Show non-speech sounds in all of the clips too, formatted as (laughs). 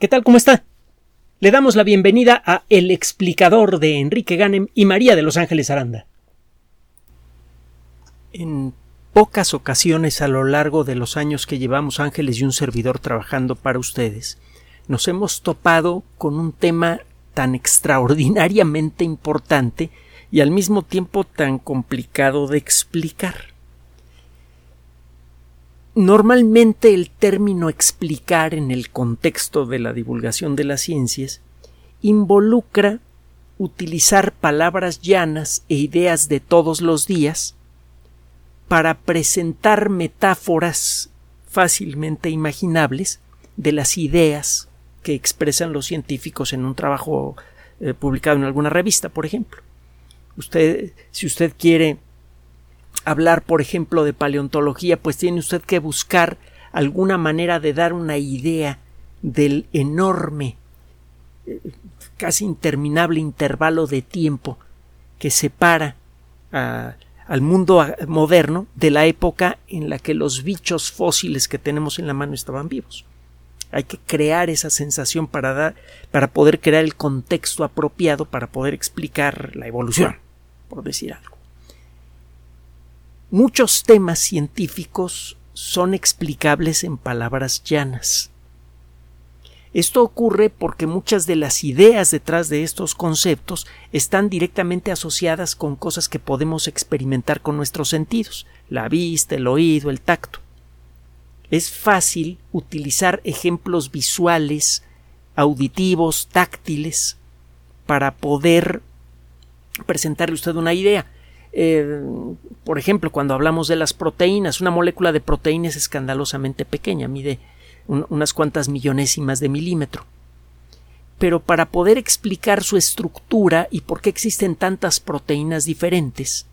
¿Qué tal? ¿Cómo está? Le damos la bienvenida a El explicador de Enrique Ganem y María de Los Ángeles Aranda. En pocas ocasiones a lo largo de los años que llevamos Ángeles y un servidor trabajando para ustedes, nos hemos topado con un tema tan extraordinariamente importante y al mismo tiempo tan complicado de explicar. Normalmente el término explicar en el contexto de la divulgación de las ciencias involucra utilizar palabras llanas e ideas de todos los días para presentar metáforas fácilmente imaginables de las ideas que expresan los científicos en un trabajo eh, publicado en alguna revista, por ejemplo. Usted, si usted quiere hablar, por ejemplo, de paleontología, pues tiene usted que buscar alguna manera de dar una idea del enorme, eh, casi interminable intervalo de tiempo que separa al mundo moderno de la época en la que los bichos fósiles que tenemos en la mano estaban vivos. Hay que crear esa sensación para dar, para poder crear el contexto apropiado para poder explicar la evolución, por decir algo. Muchos temas científicos son explicables en palabras llanas. Esto ocurre porque muchas de las ideas detrás de estos conceptos están directamente asociadas con cosas que podemos experimentar con nuestros sentidos, la vista, el oído, el tacto. Es fácil utilizar ejemplos visuales, auditivos, táctiles, para poder presentarle usted una idea. Eh, por ejemplo, cuando hablamos de las proteínas, una molécula de proteína es escandalosamente pequeña, mide unas cuantas millonésimas de milímetro. Pero para poder explicar su estructura y por qué existen tantas proteínas diferentes,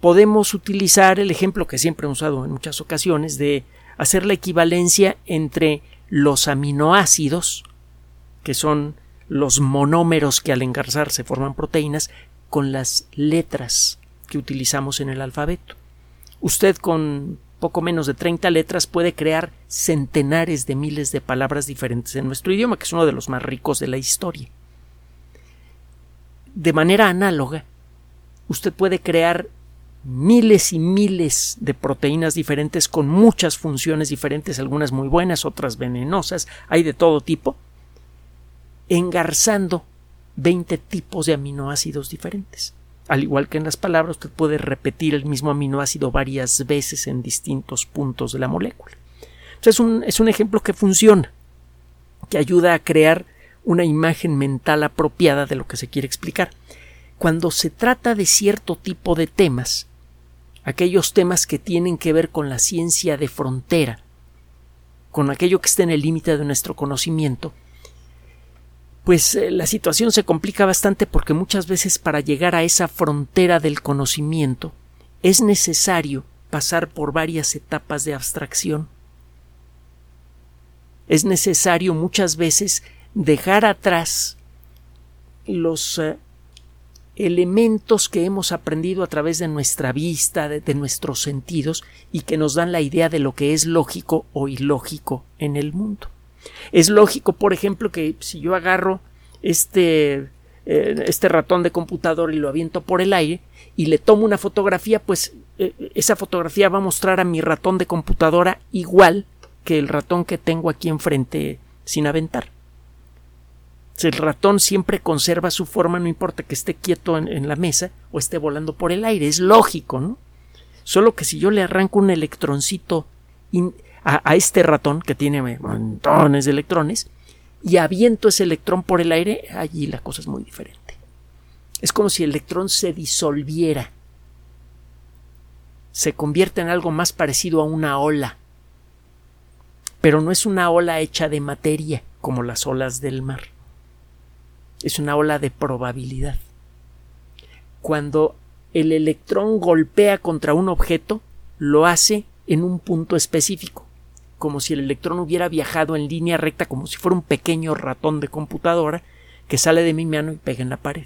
podemos utilizar el ejemplo que siempre he usado en muchas ocasiones de hacer la equivalencia entre los aminoácidos, que son los monómeros que al engarzarse forman proteínas, con las letras que utilizamos en el alfabeto. Usted con poco menos de 30 letras puede crear centenares de miles de palabras diferentes en nuestro idioma, que es uno de los más ricos de la historia. De manera análoga, usted puede crear miles y miles de proteínas diferentes con muchas funciones diferentes, algunas muy buenas, otras venenosas, hay de todo tipo, engarzando 20 tipos de aminoácidos diferentes. Al igual que en las palabras, usted puede repetir el mismo aminoácido varias veces en distintos puntos de la molécula. es, un, es un ejemplo que funciona, que ayuda a crear una imagen mental apropiada de lo que se quiere explicar. Cuando se trata de cierto tipo de temas, aquellos temas que tienen que ver con la ciencia de frontera, con aquello que está en el límite de nuestro conocimiento, pues eh, la situación se complica bastante porque muchas veces para llegar a esa frontera del conocimiento es necesario pasar por varias etapas de abstracción. Es necesario muchas veces dejar atrás los eh, elementos que hemos aprendido a través de nuestra vista, de, nuestros sentidos, y que nos dan la idea de lo que es lógico o ilógico en el mundo. Es lógico, por ejemplo, que si yo agarro este, eh, este ratón de computador y lo aviento por el aire y le tomo una fotografía, pues eh, esa fotografía va a mostrar a mi ratón de computadora igual que el ratón que tengo aquí enfrente sin aventar. El ratón siempre conserva su forma, no importa que esté quieto en, la mesa o esté volando por el aire, es lógico, ¿no? Solo que si yo le arranco un electroncito a, este ratón que tiene montones de electrones y aviento ese electrón por el aire, allí la cosa es muy diferente. Es como si el electrón se disolviera, se convierte en algo más parecido a una ola, pero no es una ola hecha de materia como las olas del mar, es una ola de probabilidad. Cuando el electrón golpea contra un objeto, lo hace en un punto específico como si el electrón hubiera viajado en línea recta, como si fuera un pequeño ratón de computadora que sale de mi mano y pega en la pared.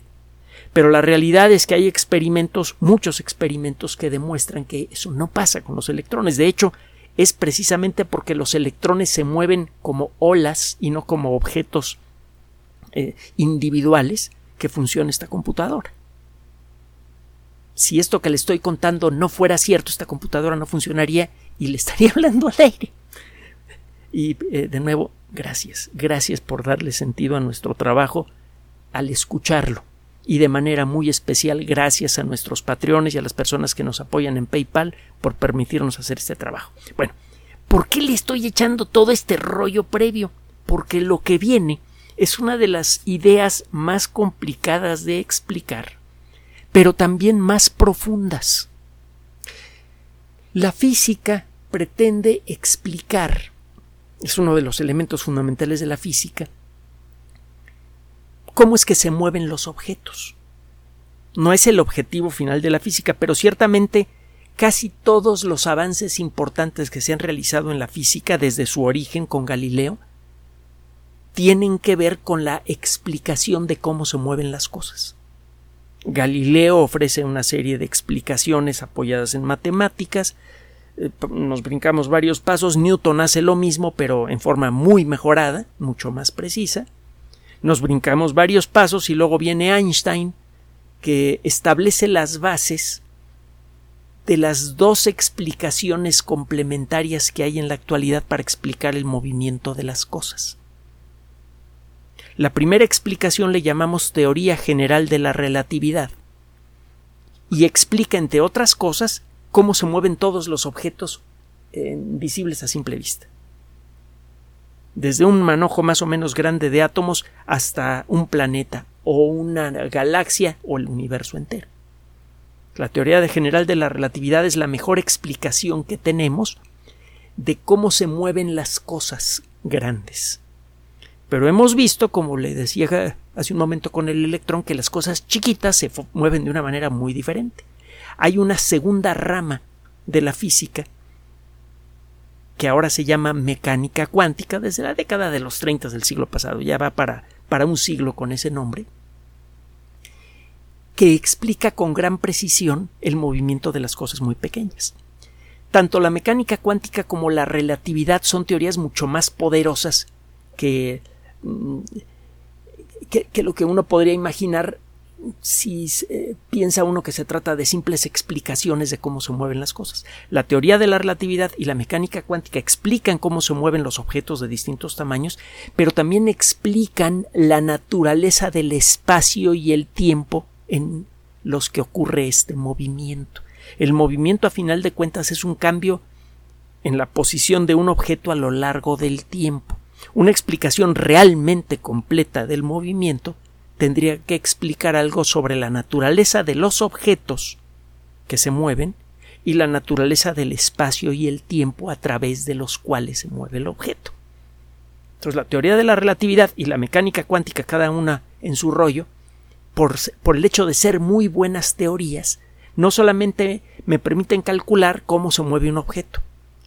Pero la realidad es que hay experimentos, muchos experimentos que demuestran que eso no pasa con los electrones. De hecho, es precisamente porque los electrones se mueven como olas y no como objetos eh, individuales que funciona esta computadora. Si esto que le estoy contando no fuera cierto, esta computadora no funcionaría y le estaría (laughs) hablando al aire. Y eh, de nuevo, gracias, gracias por darle sentido a nuestro trabajo al escucharlo. Y de manera muy especial, gracias a nuestros patrones y a las personas que nos apoyan en PayPal por permitirnos hacer este trabajo. Bueno, ¿por qué le estoy echando todo este rollo previo? Porque lo que viene es una de las ideas más complicadas de explicar, pero también más profundas. La física pretende explicar, es uno de los elementos fundamentales de la física, cómo es que se mueven los objetos. No es el objetivo final de la física, pero ciertamente casi todos los avances importantes que se han realizado en la física desde su origen con Galileo tienen que ver con la explicación de cómo se mueven las cosas. Galileo ofrece una serie de explicaciones apoyadas en matemáticas, nos brincamos varios pasos, Newton hace lo mismo pero en forma muy mejorada, mucho más precisa, nos brincamos varios pasos y luego viene Einstein que establece las bases de las dos explicaciones complementarias que hay en la actualidad para explicar el movimiento de las cosas. La primera explicación le llamamos teoría general de la relatividad y explica, entre otras cosas, cómo se mueven todos los objetos eh, visibles a simple vista. Desde un manojo más o menos grande de átomos hasta un planeta o una galaxia o el universo entero. La teoría general de la relatividad es la mejor explicación que tenemos de cómo se mueven las cosas grandes. Pero hemos visto, como le decía hace un momento con el electrón, que las cosas chiquitas se mueven de una manera muy diferente. Hay una segunda rama de la física que ahora se llama mecánica cuántica desde la década de los 30 del siglo pasado, ya va para, para un siglo con ese nombre, que explica con gran precisión el movimiento de las cosas muy pequeñas. Tanto la mecánica cuántica como la relatividad son teorías mucho más poderosas que Mm, que, lo que uno podría imaginar si eh, piensa uno que se trata de simples explicaciones de cómo se mueven las cosas. La teoría de la relatividad y la mecánica cuántica explican cómo se mueven los objetos de distintos tamaños, pero también explican la naturaleza del espacio y el tiempo en los que ocurre este movimiento. El movimiento a final de cuentas es un cambio en la posición de un objeto a lo largo del tiempo. Una explicación realmente completa del movimiento tendría que explicar algo sobre la naturaleza de los objetos que se mueven y la naturaleza del espacio y el tiempo a través de los cuales se mueve el objeto. Entonces la teoría de la relatividad y la mecánica cuántica, cada una en su rollo, por, por el hecho de ser muy buenas teorías, no solamente me permiten calcular cómo se mueve un objeto,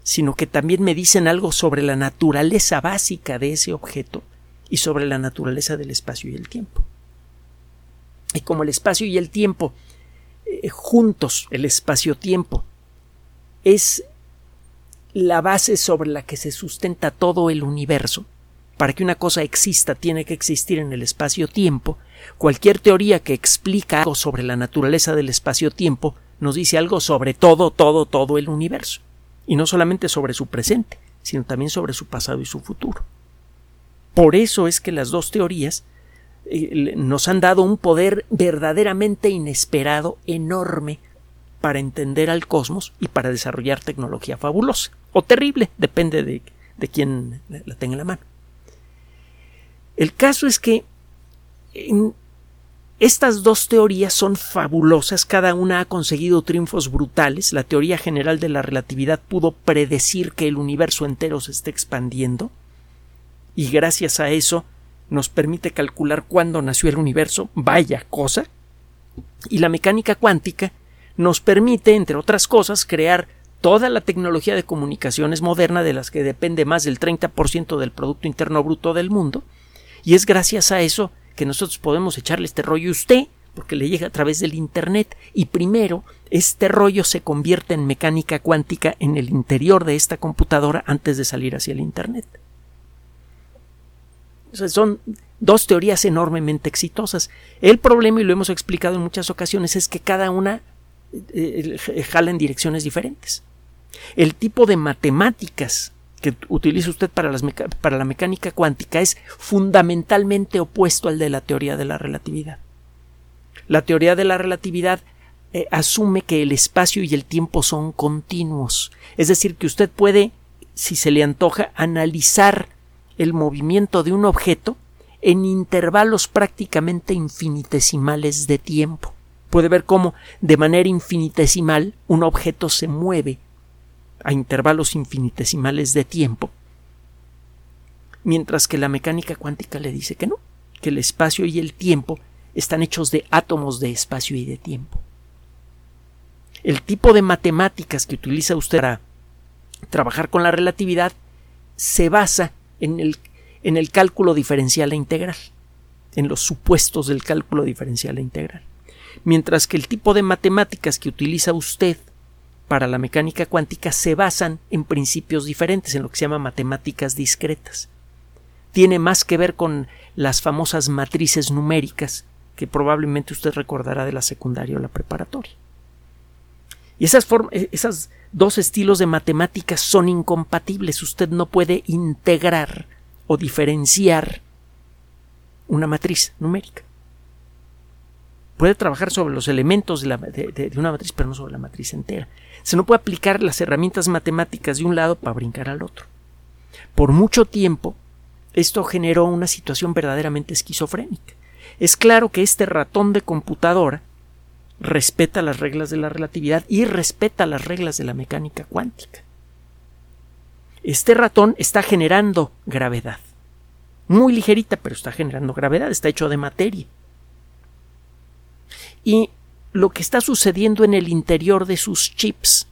sino que también me dicen algo sobre la naturaleza básica de ese objeto y sobre la naturaleza del espacio y el tiempo. Y como el espacio y el tiempo eh, juntos, el espacio-tiempo, es la base sobre la que se sustenta todo el universo. Para que una cosa exista tiene que existir en el espacio-tiempo. Cualquier teoría que explica algo sobre la naturaleza del espacio-tiempo nos dice algo sobre todo, todo, todo el universo y no solamente sobre su presente, sino también sobre su pasado y su futuro. Por eso es que las dos teorías nos han dado un poder verdaderamente inesperado, enorme, para entender al cosmos y para desarrollar tecnología fabulosa o terrible, depende de, de quién la tenga en la mano. El caso es que estas dos teorías son fabulosas, cada una ha conseguido triunfos brutales. La teoría general de la relatividad pudo predecir que el universo entero se esté expandiendo y gracias a eso nos permite calcular cuándo nació el universo, vaya cosa. Y la mecánica cuántica nos permite, entre otras cosas, crear toda la tecnología de comunicaciones moderna de las que depende más del 30% del Producto Interno Bruto del mundo, y es gracias a eso que nosotros podemos echarle este rollo y usted porque le llega a través del Internet y primero este rollo se convierte en mecánica cuántica en el interior de esta computadora antes de salir hacia el Internet. Son dos teorías enormemente exitosas. El problema, y lo hemos explicado en muchas ocasiones, es que cada una eh, eh, jala en direcciones diferentes. El tipo de matemáticas que utiliza usted para, para la mecánica cuántica es fundamentalmente opuesto al de la teoría de la relatividad. La teoría de la relatividad eh, asume que el espacio y el tiempo son continuos, es decir, que usted puede, si se le antoja, analizar el movimiento de un objeto en intervalos prácticamente infinitesimales de tiempo. Puede ver cómo de manera infinitesimal un objeto se mueve a intervalos infinitesimales de tiempo, mientras que la mecánica cuántica le dice que no, que el espacio y el tiempo están hechos de átomos de espacio y de tiempo. El tipo de matemáticas que utiliza usted para trabajar con la relatividad se basa en el, en el cálculo diferencial e integral, en los supuestos del cálculo diferencial e integral. Mientras que el tipo de matemáticas que utiliza usted para la mecánica cuántica se basan en principios diferentes, en lo que se llama matemáticas discretas. Tiene más que ver con las famosas matrices numéricas que probablemente usted recordará de la secundaria o la preparatoria. Y esas, e-, esas dos estilos de matemáticas son incompatibles. Usted no puede integrar o diferenciar una matriz numérica. Puede trabajar sobre los elementos de, una matriz, pero no sobre la matriz entera. Se no puede aplicar las herramientas matemáticas de un lado para brincar al otro. Por mucho tiempo, esto generó una situación verdaderamente esquizofrénica. Es claro que este ratón de computadora respeta las reglas de la relatividad y respeta las reglas de la mecánica cuántica. Este ratón está generando gravedad. Muy ligerita, pero está generando gravedad, está hecho de materia y lo que está sucediendo en el interior de sus chips.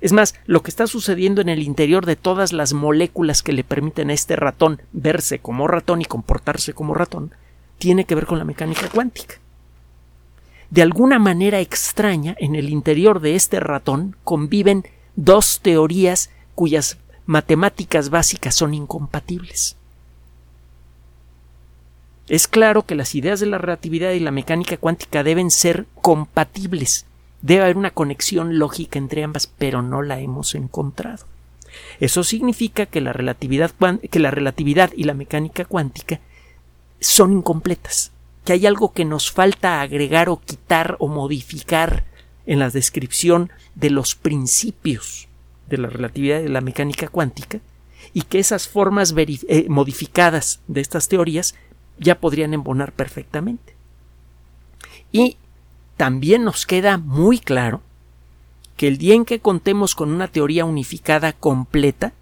Es más, lo que está sucediendo en el interior de todas las moléculas que le permiten a este ratón verse como ratón y comportarse como ratón, tiene que ver con la mecánica cuántica. De alguna manera extraña, en el interior de este ratón conviven dos teorías cuyas matemáticas básicas son incompatibles. Es claro que las ideas de la relatividad y la mecánica cuántica deben ser compatibles. Debe haber una conexión lógica entre ambas, pero no la hemos encontrado. Eso significa que la relatividad, que la relatividad y la mecánica cuántica son incompletas, que hay algo que nos falta agregar o quitar o modificar en la descripción de los principios de la relatividad y de la mecánica cuántica, y que esas formas eh, modificadas de estas teorías ya podrían embonar perfectamente. Y también nos queda muy claro que el día en que contemos con una teoría unificada completa,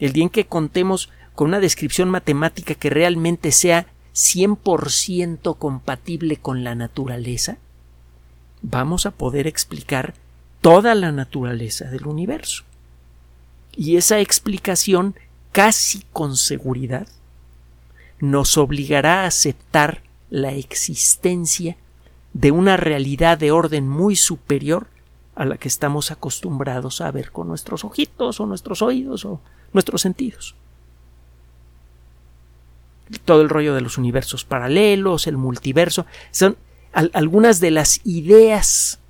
el día en que contemos con una descripción matemática que realmente sea 100% compatible con la naturaleza, vamos a poder explicar toda la naturaleza del universo. Y esa explicación, casi con seguridad, nos obligará a aceptar la existencia de una realidad de orden muy superior a la que estamos acostumbrados a ver con nuestros ojitos o nuestros oídos o nuestros sentidos. Todo el rollo de los universos paralelos, el multiverso, son algunas de las ideas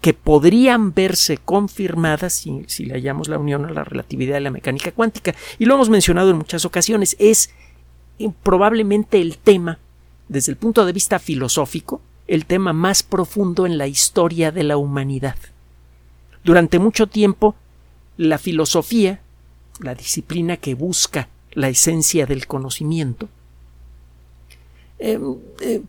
que podrían verse confirmadas si, si le hallamos la unión a la relatividad de la mecánica cuántica. Y lo hemos mencionado en muchas ocasiones, es probablemente el tema, desde el punto de vista filosófico, el tema más profundo en la historia de la humanidad. Durante mucho tiempo, la filosofía, la disciplina que busca la esencia del conocimiento, em, eh,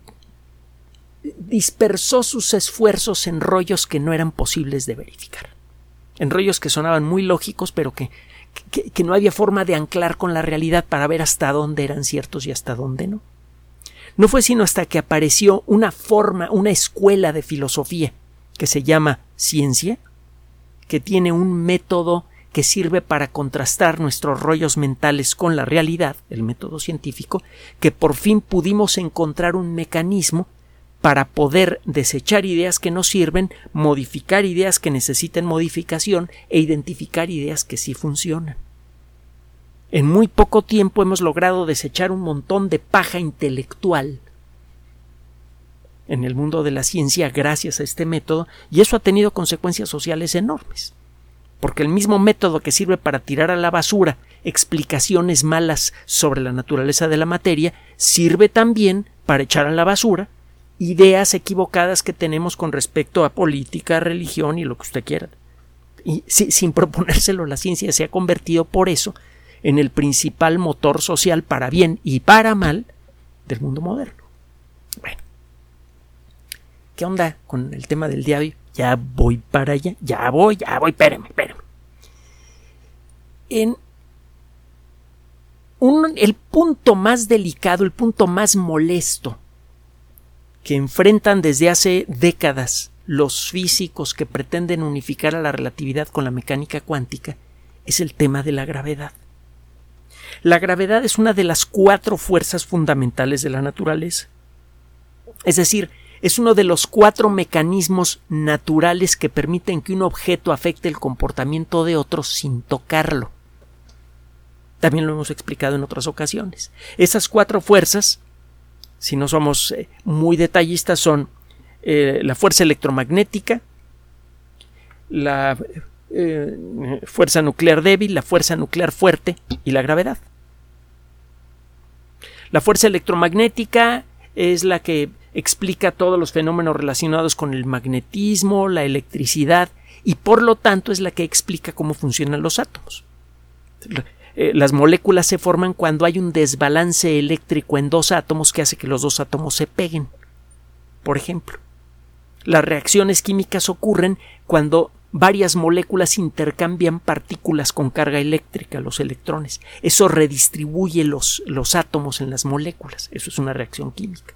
dispersó sus esfuerzos en rollos que no eran posibles de verificar, en rollos que sonaban muy lógicos, pero que que, no había forma de anclar con la realidad para ver hasta dónde eran ciertos y hasta dónde no. No fue sino hasta que apareció una forma, una escuela de filosofía que se llama ciencia, que tiene un método que sirve para contrastar nuestros rollos mentales con la realidad, el método científico, que por fin pudimos encontrar un mecanismo para poder desechar ideas que no sirven, modificar ideas que necesiten modificación e identificar ideas que sí funcionan. En muy poco tiempo hemos logrado desechar un montón de paja intelectual en el mundo de la ciencia gracias a este método y eso ha tenido consecuencias sociales enormes. Porque el mismo método que sirve para tirar a la basura explicaciones malas sobre la naturaleza de la materia sirve también para echar a la basura ideas equivocadas que tenemos con respecto a política, religión y lo que usted quiera. Y sin proponérselo, la ciencia se ha convertido por eso en el principal motor social para bien y para mal del mundo moderno. Bueno, ¿qué onda con el tema del día Ya voy para allá, ya voy, ya voy, espérame, espérame. En un, el punto más delicado, el punto más molesto que enfrentan desde hace décadas los físicos que pretenden unificar a la relatividad con la mecánica cuántica es el tema de la gravedad. La gravedad es una de las cuatro fuerzas fundamentales de la naturaleza. Es decir, es uno de los cuatro mecanismos naturales que permiten que un objeto afecte el comportamiento de otro sin tocarlo. También lo hemos explicado en otras ocasiones. Esas cuatro fuerzas si no somos eh, muy detallistas, son eh, la fuerza electromagnética, la eh, fuerza nuclear débil, la fuerza nuclear fuerte y la gravedad. La fuerza electromagnética es la que explica todos los fenómenos relacionados con el magnetismo, la electricidad y por lo tanto es la que explica cómo funcionan los átomos. Eh, las moléculas se forman cuando hay un desbalance eléctrico en dos átomos que hace que los dos átomos se peguen. Por ejemplo, las reacciones químicas ocurren cuando varias moléculas intercambian partículas con carga eléctrica, los electrones. Eso redistribuye los, los átomos en las moléculas. Eso es una reacción química.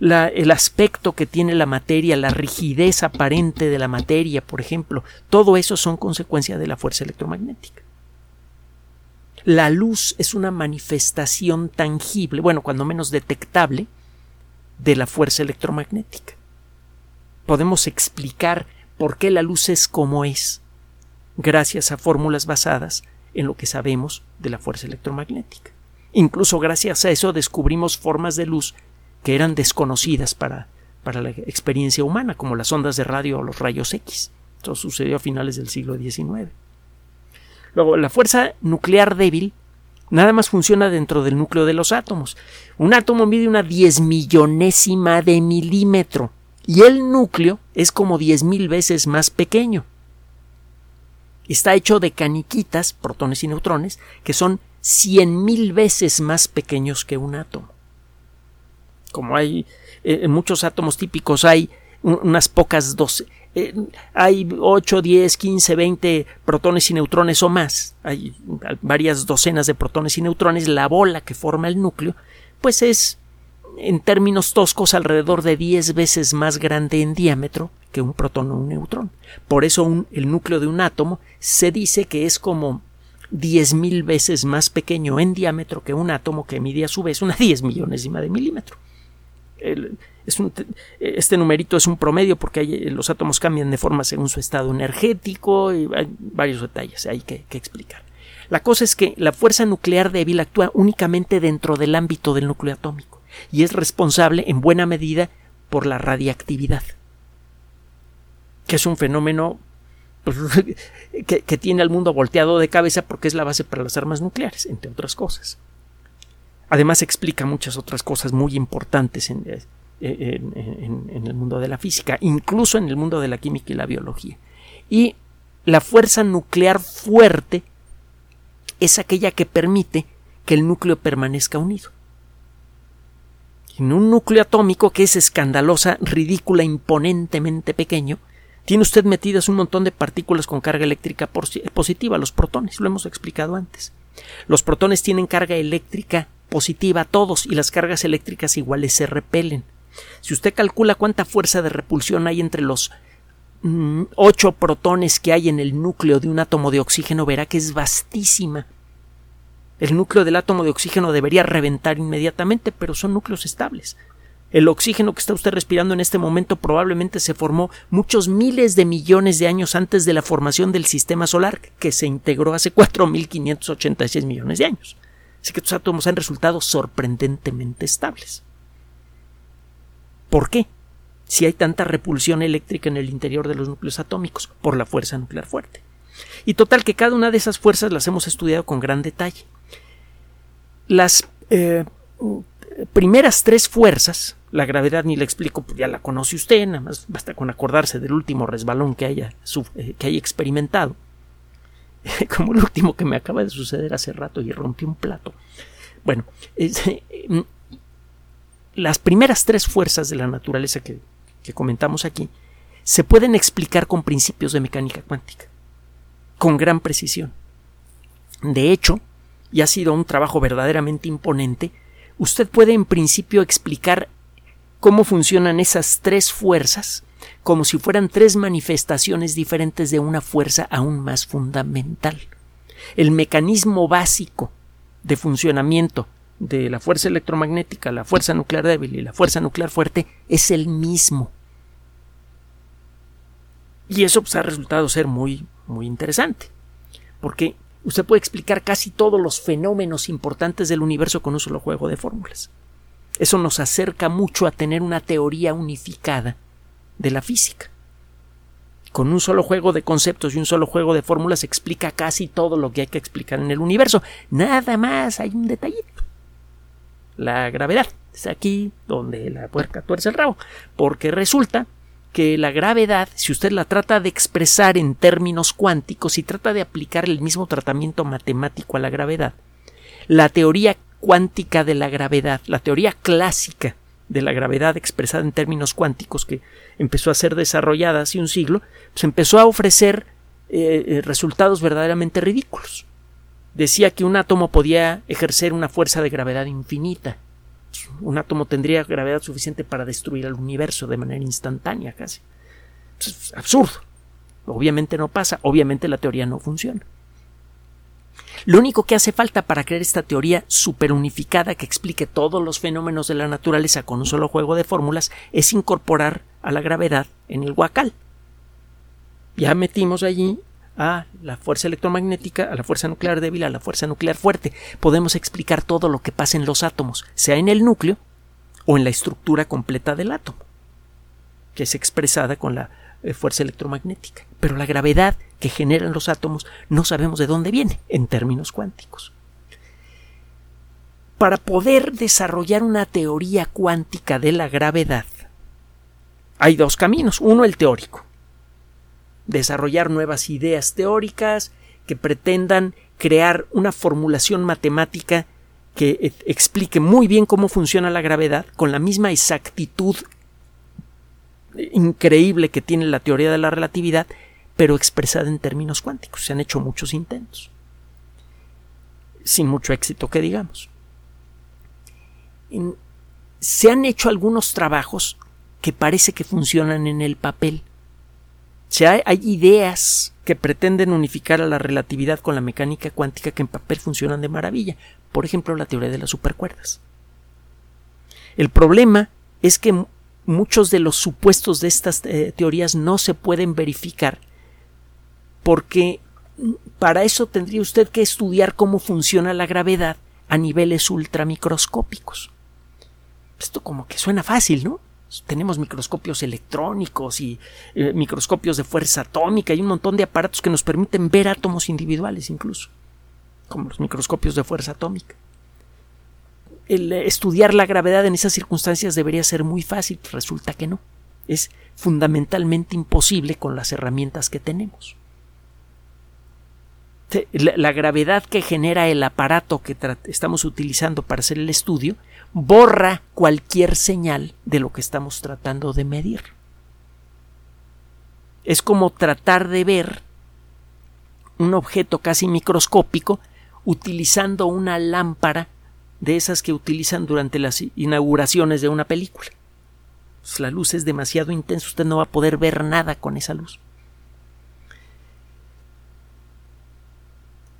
El aspecto que tiene la materia, la rigidez aparente de la materia, por ejemplo, todo eso son consecuencias de la fuerza electromagnética. La luz es una manifestación tangible, bueno, cuando menos detectable, de la fuerza electromagnética. Podemos explicar por qué la luz es como es, gracias a fórmulas basadas en lo que sabemos de la fuerza electromagnética. Incluso gracias a eso descubrimos formas de luz que eran desconocidas para, para la experiencia humana, como las ondas de radio o los rayos X. Esto sucedió a finales del siglo XIX. Luego, la fuerza nuclear débil nada más funciona dentro del núcleo de los átomos. Un átomo mide una diez millonésima de milímetro y el núcleo es como diez mil veces más pequeño. Está hecho de caniquitas, protones y neutrones, que son cien mil veces más pequeños que un átomo. Como hay eh, en muchos átomos típicos hay unas pocas doce, eh, hay 8, 10, 15, 20 protones y neutrones o más, hay varias docenas de protones y neutrones, la bola que forma el núcleo, pues es, en términos toscos, alrededor de 10 veces más grande en diámetro que un protón o un neutrón. Por eso el núcleo de un átomo se dice que es como mil veces más pequeño en diámetro que un átomo que mide a su vez una 10 millonésima de milímetro. Este numerito es un promedio porque los átomos cambian de forma según su estado energético y hay varios detalles hay que, explicar. La cosa es que la fuerza nuclear débil actúa únicamente dentro del ámbito del núcleo atómico y es responsable en buena medida por la radiactividad, que es un fenómeno pues, (laughs) que, tiene al mundo volteado de cabeza porque es la base para las armas nucleares, entre otras cosas. Además explica muchas otras cosas muy importantes en, en, el mundo de la física, incluso en el mundo de la química y la biología. Y la fuerza nuclear fuerte es aquella que permite que el núcleo permanezca unido. En un núcleo atómico que es escandalosa, ridícula, imponentemente pequeño, tiene usted metidas un montón de partículas con carga eléctrica positiva, los protones, lo hemos explicado antes. Los protones tienen carga eléctrica positiva todos y las cargas eléctricas iguales se repelen. Si usted calcula cuánta fuerza de repulsión hay entre los mm, ocho protones que hay en el núcleo de un átomo de oxígeno, verá que es vastísima. El núcleo del átomo de oxígeno debería reventar inmediatamente, pero son núcleos estables. El oxígeno que está usted respirando en este momento probablemente se formó muchos miles de millones de años antes de la formación del sistema solar, que se integró hace 4.586 millones de años. Así que estos átomos han resultado sorprendentemente estables. ¿Por qué? Si hay tanta repulsión eléctrica en el interior de los núcleos atómicos, por la fuerza nuclear fuerte. Y total que cada una de esas fuerzas las hemos estudiado con gran detalle. Las eh, primeras tres fuerzas, la gravedad ni la explico, pues ya la conoce usted, nada más basta con acordarse del último resbalón que haya, eh, que haya experimentado. (laughs) Como el último que me acaba de suceder hace rato y rompí un plato. Bueno, mm, las primeras tres fuerzas de la naturaleza que comentamos aquí se pueden explicar con principios de mecánica cuántica, con gran precisión. De hecho, y ha sido un trabajo verdaderamente imponente, usted puede en principio explicar cómo funcionan esas tres fuerzas como si fueran tres manifestaciones diferentes de una fuerza aún más fundamental. El mecanismo básico de funcionamiento de la fuerza electromagnética, la fuerza nuclear débil y la fuerza nuclear fuerte es el mismo. Y eso pues, ha resultado ser muy, muy interesante, porque usted puede explicar casi todos los fenómenos importantes del universo con un solo juego de fórmulas. Eso nos acerca mucho a tener una teoría unificada de la física. Con un solo juego de conceptos y un solo juego de fórmulas explica casi todo lo que hay que explicar en el universo. Nada más hay un detallito. La gravedad. Es aquí donde la puerca tuerce el rabo. Porque resulta que la gravedad, si usted la trata de expresar en términos cuánticos y trata de aplicar el mismo tratamiento matemático a la gravedad, la teoría cuántica de la gravedad, la teoría clásica de la gravedad expresada en términos cuánticos que empezó a ser desarrollada hace un siglo, pues empezó a ofrecer eh, eh, resultados verdaderamente ridículos. Decía que un átomo podía ejercer una fuerza de gravedad infinita, un átomo tendría gravedad suficiente para destruir al universo de manera instantánea casi. Es absurdo. Obviamente no pasa, obviamente la teoría no funciona. Lo único que hace falta para crear esta teoría superunificada que explique todos los fenómenos de la naturaleza con un solo juego de fórmulas es incorporar a la gravedad en el huacal. Ya metimos allí a la fuerza electromagnética, a la fuerza nuclear débil, a la fuerza nuclear fuerte. Podemos explicar todo lo que pasa en los átomos, sea en el núcleo o en la estructura completa del átomo, que es expresada con la fuerza electromagnética. Pero la gravedad que generan los átomos no sabemos de dónde viene en términos cuánticos. Para poder desarrollar una teoría cuántica de la gravedad, hay dos caminos. Uno, el teórico, desarrollar nuevas ideas teóricas que pretendan crear una formulación matemática que e, explique muy bien cómo funciona la gravedad con la misma exactitud increíble que tiene la teoría de la relatividad, pero expresada en términos cuánticos. Se han hecho muchos intentos. Sin mucho éxito que digamos. Se han hecho algunos trabajos que parece que funcionan en el papel, hay, ideas que pretenden unificar a la relatividad con la mecánica cuántica que en papel funcionan de maravilla. Por ejemplo, la teoría de las supercuerdas. El problema es que muchos de los supuestos de estas eh, teorías no se pueden verificar porque para eso tendría usted que estudiar cómo funciona la gravedad a niveles ultramicroscópicos. Esto como que suena fácil, ¿no? tenemos microscopios electrónicos y eh, microscopios de fuerza atómica y un montón de aparatos que nos permiten ver átomos individuales incluso, como los microscopios de fuerza atómica. El estudiar la gravedad en esas circunstancias debería ser muy fácil, resulta que no. Es fundamentalmente imposible con las herramientas que tenemos. La, gravedad que genera el aparato que estamos utilizando para hacer el estudio borra cualquier señal de lo que estamos tratando de medir. Es como tratar de ver un objeto casi microscópico utilizando una lámpara de esas que utilizan durante las inauguraciones de una película. Pues la luz es demasiado intensa, usted no va a poder ver nada con esa luz.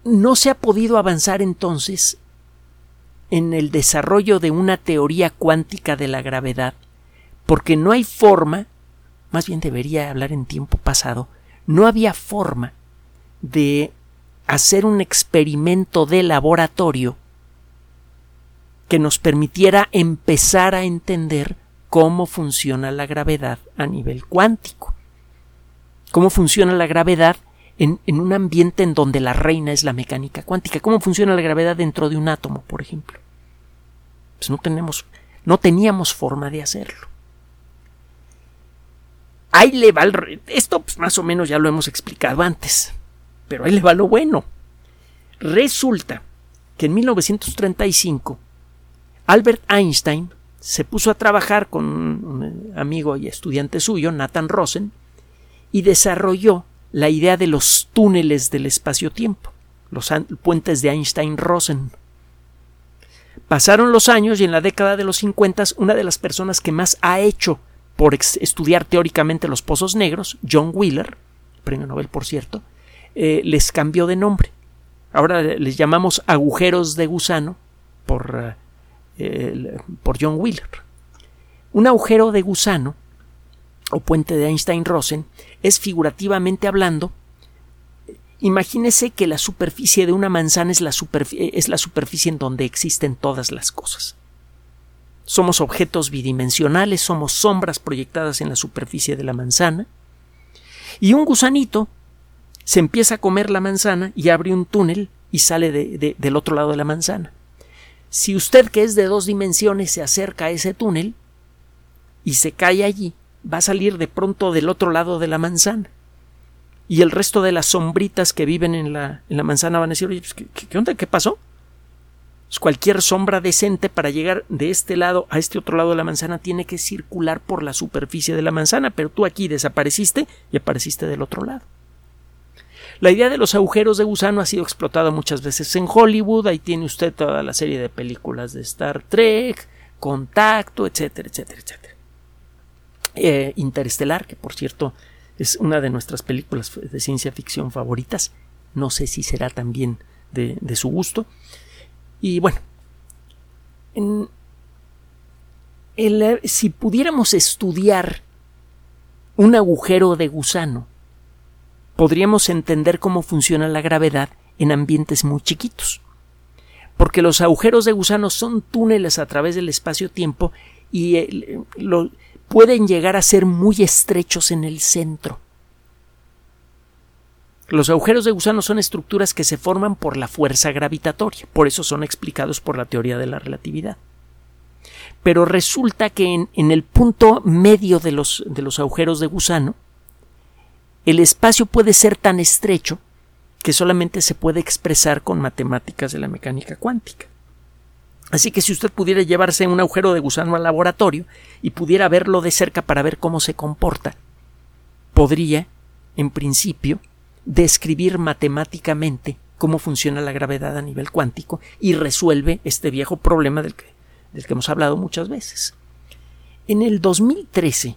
No se ha podido avanzar entonces en el desarrollo de una teoría cuántica de la gravedad porque no hay forma, más bien debería hablar en tiempo pasado, no había forma de hacer un experimento de laboratorio que nos permitiera empezar a entender cómo funciona la gravedad a nivel cuántico. Cómo funciona la gravedad en, un ambiente en donde la reina es la mecánica cuántica. Cómo funciona la gravedad dentro de un átomo, por ejemplo. Pues no tenemos, no teníamos forma de hacerlo. Ahí le va el, esto pues más o menos ya lo hemos explicado antes, pero ahí le va lo bueno. Resulta que en 1935 Albert Einstein se puso a trabajar con un amigo y estudiante suyo, Nathan Rosen, y desarrolló la idea de los túneles del espacio-tiempo, los puentes de Einstein-Rosen. Pasaron los años y en la década de los 50 una de las personas que más ha hecho por estudiar teóricamente los pozos negros, John Wheeler, premio Nobel por cierto, eh, les cambió de nombre. Ahora les llamamos agujeros de gusano por por John Wheeler. Un agujero de gusano o puente de Einstein-Rosen es figurativamente hablando Imagínese que la superficie de una manzana es la, superficie en donde existen todas las cosas. Somos objetos bidimensionales, somos sombras proyectadas en la superficie de la manzana. Y un gusanito se empieza a comer la manzana y abre un túnel y sale del otro lado de la manzana. Si usted que es de dos dimensiones se acerca a ese túnel y se cae allí, va a salir de pronto del otro lado de la manzana. Y el resto de las sombritas que viven en la, en la manzana van a decir, oye, pues, ¿qué, ¿qué, onda? ¿Qué pasó? Pues cualquier sombra decente para llegar de este lado a este otro lado de la manzana tiene que circular por la superficie de la manzana, pero tú aquí desapareciste y apareciste del otro lado. La idea de los agujeros de gusano ha sido explotada muchas veces en Hollywood. Ahí tiene usted toda la serie de películas de Star Trek, Contacto, etcétera, etcétera, etcétera. Eh, Interestelar, que por cierto es una de nuestras películas de ciencia ficción favoritas. No sé si será también de, su gusto. Y bueno, si pudiéramos estudiar un agujero de gusano podríamos entender cómo funciona la gravedad en ambientes muy chiquitos. Porque los agujeros de gusano son túneles a través del espacio-tiempo y eh, pueden llegar a ser muy estrechos en el centro. Los agujeros de gusano son estructuras que se forman por la fuerza gravitatoria, por eso son explicados por la teoría de la relatividad. Pero resulta que en, en el punto medio de los, de los agujeros de gusano el espacio puede ser tan estrecho que solamente se puede expresar con matemáticas de la mecánica cuántica. Así que si usted pudiera llevarse un agujero de gusano al laboratorio y pudiera verlo de cerca para ver cómo se comporta, podría, en principio, describir matemáticamente cómo funciona la gravedad a nivel cuántico y resuelve este viejo problema del que, hemos hablado muchas veces. En el 2013,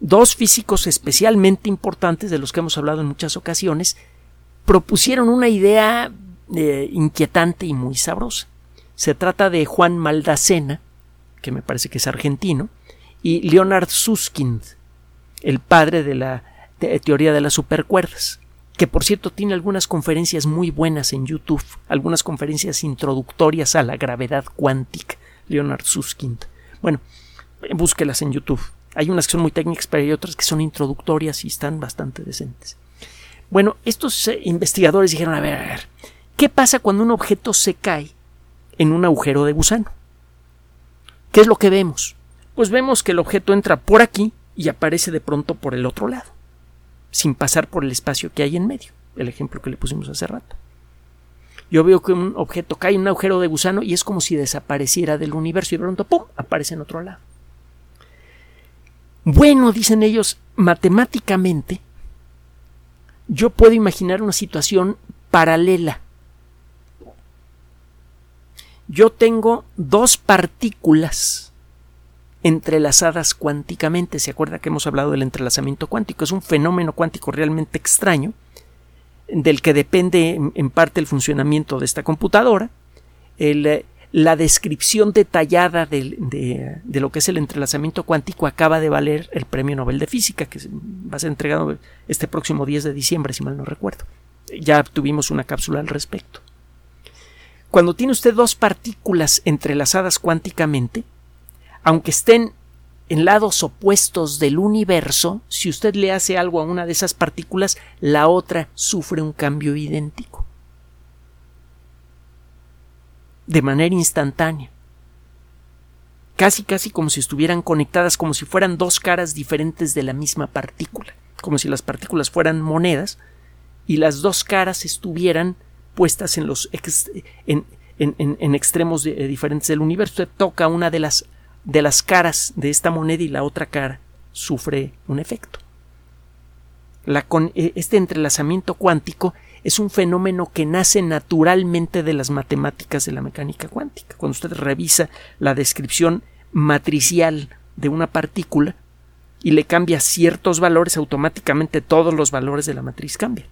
dos físicos especialmente importantes de los que hemos hablado en muchas ocasiones propusieron una idea eh, inquietante y muy sabrosa. Se trata de Juan Maldacena, que me parece que es argentino, y Leonard Susskind, el padre de la teoría de las supercuerdas, que por cierto tiene algunas conferencias muy buenas en YouTube, algunas conferencias introductorias a la gravedad cuántica, Leonard Susskind. Bueno, búsquelas en YouTube. Hay unas que son muy técnicas, pero hay otras que son introductorias y están bastante decentes. Bueno, estos eh, investigadores dijeron, a ver, a ver, ¿qué pasa cuando un objeto se cae en un agujero de gusano? ¿Qué es lo que vemos? Pues vemos que el objeto entra por aquí y aparece de pronto por el otro lado, sin pasar por el espacio que hay en medio, el ejemplo que le pusimos hace rato. Yo veo que un objeto cae en un agujero de gusano y es como si desapareciera del universo y de pronto ¡pum! aparece en otro lado. Bueno, dicen ellos, matemáticamente, yo puedo imaginar una situación paralela. Yo tengo dos partículas entrelazadas cuánticamente. ¿Se acuerda que hemos hablado del entrelazamiento cuántico? Es un fenómeno cuántico realmente extraño, del que depende en parte el funcionamiento de esta computadora. El, eh, la descripción detallada de, de, lo que es el entrelazamiento cuántico acaba de valer el Premio Nobel de Física, que va a ser entregado este próximo 10 de diciembre, si mal no recuerdo. Ya tuvimos una cápsula al respecto. Cuando tiene usted dos partículas entrelazadas cuánticamente, aunque estén en lados opuestos del universo, si usted le hace algo a una de esas partículas, la otra sufre un cambio idéntico. De manera instantánea. Casi, casi como si estuvieran conectadas, como si fueran dos caras diferentes de la misma partícula. Como si las partículas fueran monedas y las dos caras estuvieran puestas en los en, en, extremos diferentes del universo. Usted toca una de las de las caras de esta moneda y la otra cara sufre un efecto. E, este entrelazamiento cuántico es un fenómeno que nace naturalmente de las matemáticas de la mecánica cuántica. Cuando usted revisa la descripción matricial de una partícula y le cambia ciertos valores, automáticamente todos los valores de la matriz cambian.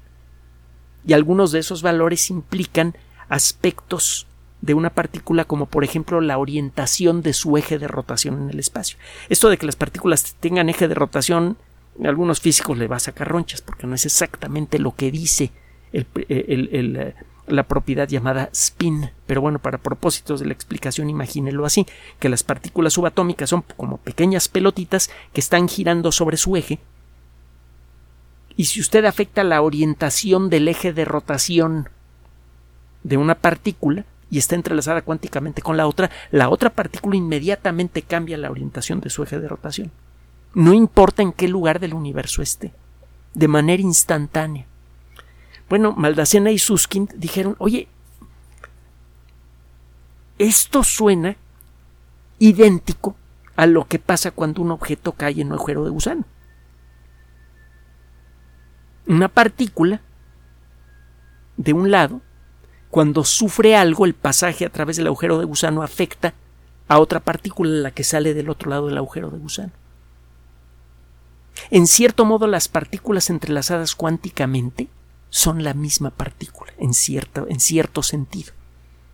Y algunos de esos valores implican aspectos de una partícula como por ejemplo la orientación de su eje de rotación en el espacio. Esto de que las partículas tengan eje de rotación, a algunos físicos le va a sacar ronchas porque no es exactamente lo que dice eh, la propiedad llamada spin. Pero bueno, para propósitos de la explicación, imagínelo así, que las partículas subatómicas son como pequeñas pelotitas que están girando sobre su eje. Y si usted afecta la orientación del eje de rotación de una partícula, y está entrelazada cuánticamente con la otra, la otra partícula inmediatamente cambia la orientación de su eje de rotación. No importa en qué lugar del universo esté, de manera instantánea. Bueno, Maldacena y Susskind dijeron, oye, esto suena idéntico a lo que pasa cuando un objeto cae en un agujero de gusano. Una partícula de un lado cuando sufre algo, el pasaje a través del agujero de gusano afecta a otra partícula, la que sale del otro lado del agujero de gusano. En cierto modo, las partículas entrelazadas cuánticamente son la misma partícula, en cierto, en cierto sentido.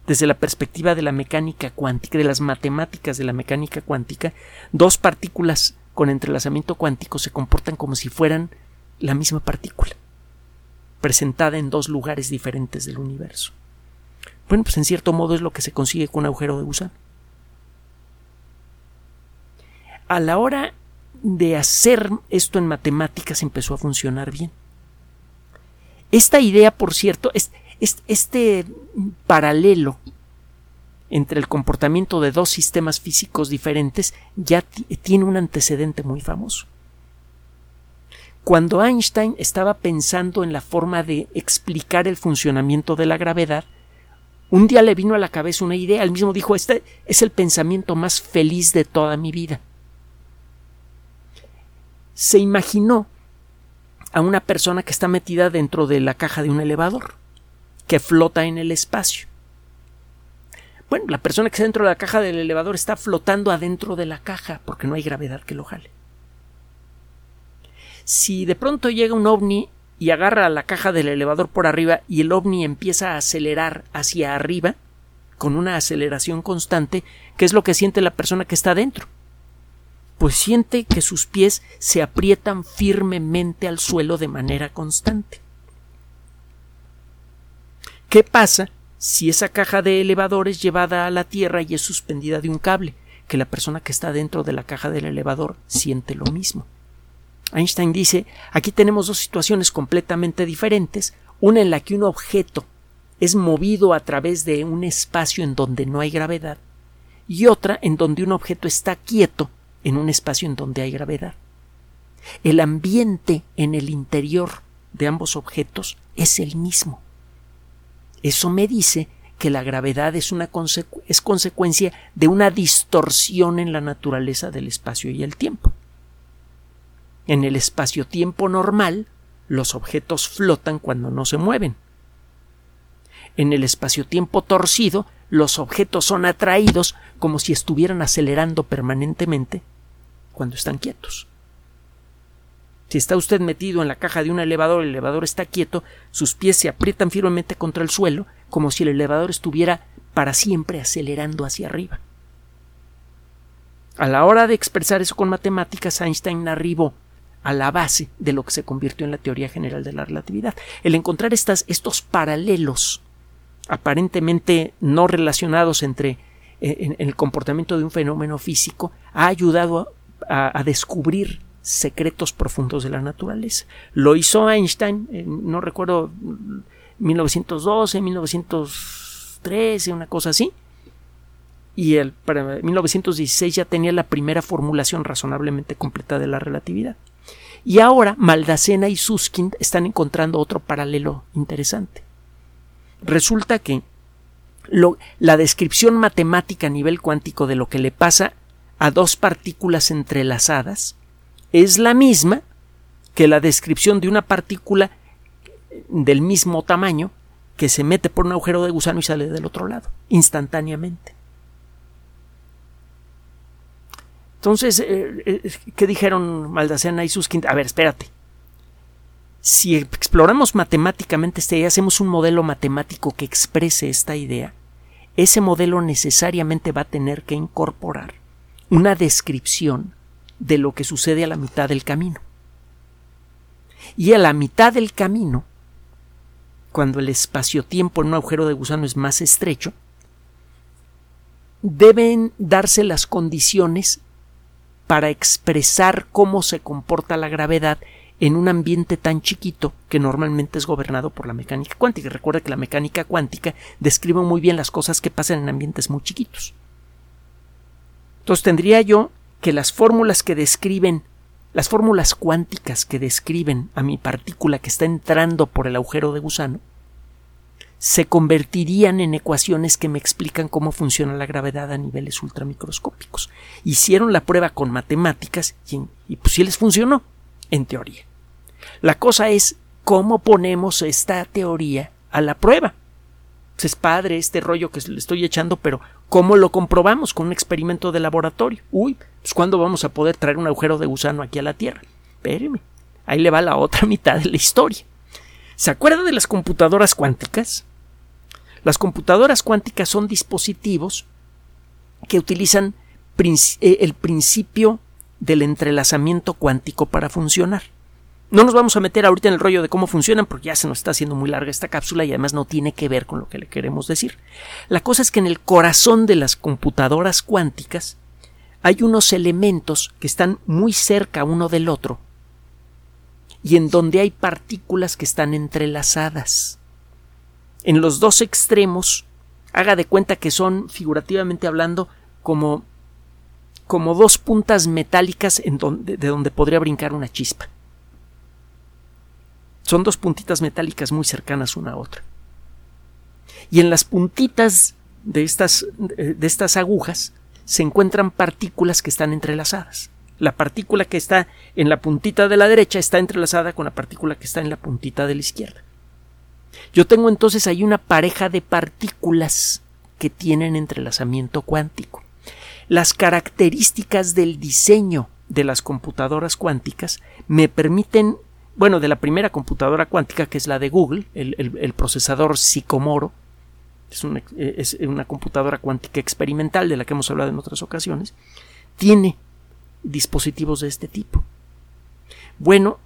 Desde la perspectiva de la mecánica cuántica, de las matemáticas de la mecánica cuántica, dos partículas con entrelazamiento cuántico se comportan como si fueran la misma partícula, presentada en dos lugares diferentes del universo. Bueno, pues en cierto modo es lo que se consigue con un agujero de gusano. A la hora de hacer esto en matemáticas empezó a funcionar bien. Esta idea, por cierto, es, este paralelo entre el comportamiento de dos sistemas físicos diferentes ya tiene un antecedente muy famoso. Cuando Einstein estaba pensando en la forma de explicar el funcionamiento de la gravedad, un día le vino a la cabeza una idea, él mismo dijo, este es el pensamiento más feliz de toda mi vida. Se imaginó a una persona que está metida dentro de la caja de un elevador, que flota en el espacio. Bueno, la persona que está dentro de la caja del elevador está flotando adentro de la caja porque no hay gravedad que lo jale. Si de pronto llega un ovni y agarra la caja del elevador por arriba y el ovni empieza a acelerar hacia arriba con una aceleración constante, ¿qué es lo que siente la persona que está dentro? Pues siente que sus pies se aprietan firmemente al suelo de manera constante. ¿Qué pasa si esa caja de elevador es llevada a la tierra y es suspendida de un cable? Que la persona que está dentro de la caja del elevador siente lo mismo. Einstein dice, aquí tenemos dos situaciones completamente diferentes, una en la que un objeto es movido a través de un espacio en donde no hay gravedad y otra en donde un objeto está quieto en un espacio en donde hay gravedad. El ambiente en el interior de ambos objetos es el mismo. Eso me dice que la gravedad es, una es consecuencia de una distorsión en la naturaleza del espacio y el tiempo. En el espacio-tiempo normal, los objetos flotan cuando no se mueven. En el espacio-tiempo torcido, los objetos son atraídos como si estuvieran acelerando permanentemente cuando están quietos. Si está usted metido en la caja de un elevador, el elevador está quieto, sus pies se aprietan firmemente contra el suelo, como si el elevador estuviera para siempre acelerando hacia arriba. A la hora de expresar eso con matemáticas, Einstein arribó a la base de lo que se convirtió en la teoría general de la relatividad. El encontrar estas, estos paralelos aparentemente no relacionados entre eh, en, el comportamiento de un fenómeno físico ha ayudado a, descubrir secretos profundos de la naturaleza. Lo hizo Einstein, no recuerdo, 1912, 1913, una cosa así. Y el, para 1916 ya tenía la primera formulación razonablemente completa de la relatividad. Y ahora Maldacena y Susskind están encontrando otro paralelo interesante. Resulta que la descripción matemática a nivel cuántico de lo que le pasa a dos partículas entrelazadas es la misma que la descripción de una partícula del mismo tamaño que se mete por un agujero de gusano y sale del otro lado, instantáneamente. Entonces, eh, eh, ¿qué dijeron Maldacena y Susskind? A ver, espérate. Si exploramos matemáticamente esta idea, hacemos un modelo matemático que exprese esta idea, ese modelo necesariamente va a tener que incorporar una descripción de lo que sucede a la mitad del camino. Y a la mitad del camino, cuando el espacio-tiempo en un agujero de gusano es más estrecho, deben darse las condiciones para expresar cómo se comporta la gravedad en un ambiente tan chiquito que normalmente es gobernado por la mecánica cuántica. Recuerda que la mecánica cuántica describe muy bien las cosas que pasan en ambientes muy chiquitos. Entonces tendría yo que las fórmulas que describen, las fórmulas cuánticas que describen a mi partícula que está entrando por el agujero de gusano, se convertirían en ecuaciones que me explican cómo funciona la gravedad a niveles ultramicroscópicos. Hicieron la prueba con matemáticas y, y pues sí les funcionó en teoría. La cosa es cómo ponemos esta teoría a la prueba. Es padre este rollo que le estoy echando, pero ¿cómo lo comprobamos con un experimento de laboratorio? Uy, pues ¿cuándo vamos a poder traer un agujero de gusano aquí a la Tierra? Espéreme, ahí le va la otra (laughs) mitad de la historia. ¿Se acuerda de las computadoras cuánticas? Las computadoras cuánticas son dispositivos que utilizan eh, el principio del entrelazamiento cuántico para funcionar. No nos vamos a meter ahorita en el rollo de cómo funcionan porque ya se nos está haciendo muy larga esta cápsula y además no tiene que ver con lo que le queremos decir. La cosa es que en el corazón de las computadoras cuánticas hay unos elementos que están muy cerca uno del otro y en donde hay partículas que están entrelazadas. En los dos extremos, haga de cuenta que son, figurativamente hablando, como como dos puntas metálicas de donde podría brincar una chispa. Son dos puntitas metálicas muy cercanas una a otra. Y en las puntitas de estas, de estas agujas se encuentran partículas que están entrelazadas. La partícula que está en la puntita de la derecha está entrelazada con la partícula que está en la puntita de la izquierda. Yo tengo entonces ahí una pareja de partículas que tienen entrelazamiento cuántico las características del diseño de las computadoras cuánticas me permiten, bueno, de la primera computadora cuántica, que es la de Google, el, procesador Sycomoro, es una, es una computadora cuántica experimental de la que hemos hablado en otras ocasiones, tiene dispositivos de este tipo. Bueno,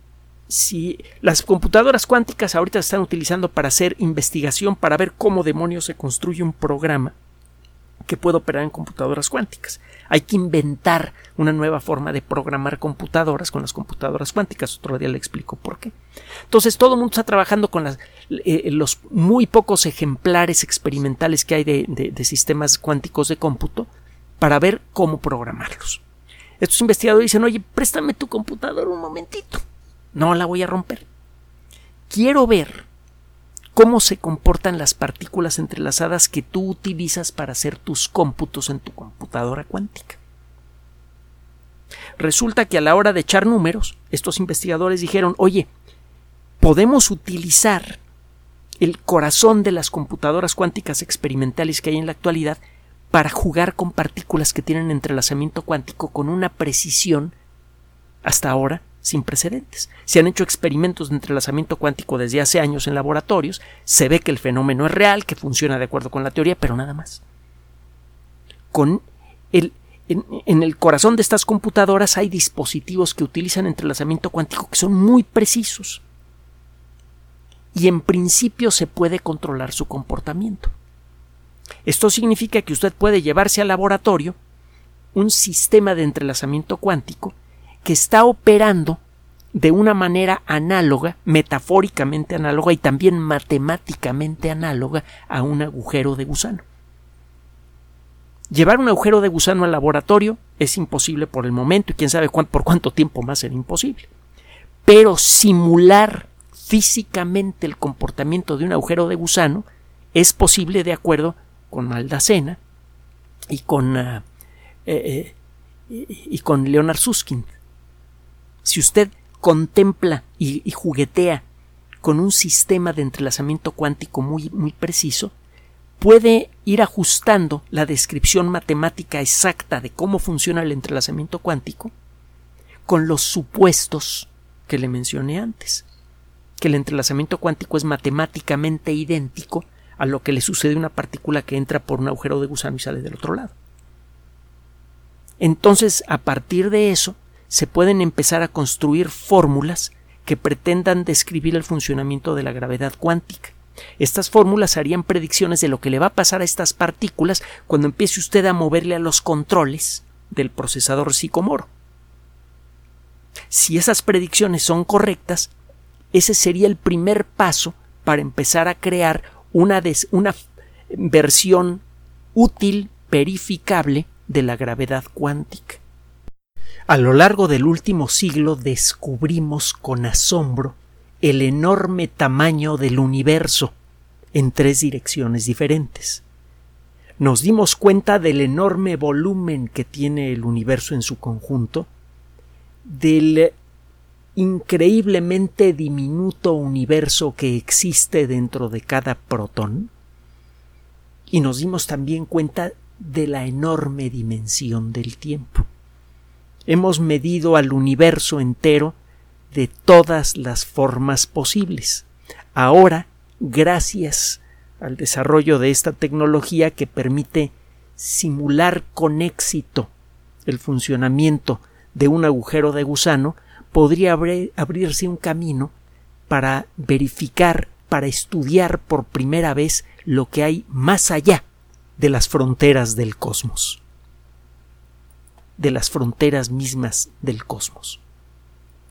si las computadoras cuánticas ahorita se están utilizando para hacer investigación para ver cómo demonios se construye un programa que puede operar en computadoras cuánticas. Hay que inventar una nueva forma de programar computadoras con las computadoras cuánticas. Otro día le explico por qué. Entonces todo el mundo está trabajando con eh, los muy pocos ejemplares experimentales que hay de, sistemas cuánticos de cómputo para ver cómo programarlos. Estos investigadores dicen, oye, préstame tu computadora un momentito. No la voy a romper. Quiero ver cómo se comportan las partículas entrelazadas que tú utilizas para hacer tus cómputos en tu computadora cuántica. Resulta que a la hora de echar números, estos investigadores dijeron, oye, podemos utilizar el corazón de las computadoras cuánticas experimentales que hay en la actualidad para jugar con partículas que tienen entrelazamiento cuántico con una precisión hasta ahora sin precedentes. Se han hecho experimentos de entrelazamiento cuántico desde hace años en laboratorios, se ve que el fenómeno es real, que funciona de acuerdo con la teoría, pero nada más. Con el, en, en, el corazón de estas computadoras hay dispositivos que utilizan entrelazamiento cuántico que son muy precisos. Y en principio se puede controlar su comportamiento. Esto significa que usted puede llevarse al laboratorio un sistema de entrelazamiento cuántico que está operando de una manera análoga, metafóricamente análoga y también matemáticamente análoga a un agujero de gusano. Llevar un agujero de gusano al laboratorio es imposible por el momento y quién sabe por cuánto tiempo más será imposible. Pero simular físicamente el comportamiento de un agujero de gusano es posible de acuerdo con Maldacena y con, uh, eh, eh, y con Leonard Susskind. Si usted contempla y, juguetea con un sistema de entrelazamiento cuántico muy, muy preciso, puede ir ajustando la descripción matemática exacta de cómo funciona el entrelazamiento cuántico con los supuestos que le mencioné antes, que el entrelazamiento cuántico es matemáticamente idéntico a lo que le sucede a una partícula que entra por un agujero de gusano y sale del otro lado. Entonces, a partir de eso, se pueden empezar a construir fórmulas que pretendan describir el funcionamiento de la gravedad cuántica. Estas fórmulas harían predicciones de lo que le va a pasar a estas partículas cuando empiece usted a moverle a los controles del procesador psicomoro. Si esas predicciones son correctas, ese sería el primer paso para empezar a crear una, una versión útil, verificable de la gravedad cuántica. A lo largo del último siglo descubrimos con asombro el enorme tamaño del universo en tres direcciones diferentes. Nos dimos cuenta del enorme volumen que tiene el universo en su conjunto, del increíblemente diminuto universo que existe dentro de cada protón, y nos dimos también cuenta de la enorme dimensión del tiempo. Hemos medido al universo entero de todas las formas posibles. Ahora, gracias al desarrollo de esta tecnología que permite simular con éxito el funcionamiento de un agujero de gusano, podría abrirse un camino para verificar, para estudiar por primera vez lo que hay más allá de las fronteras del cosmos, de las fronteras mismas del cosmos.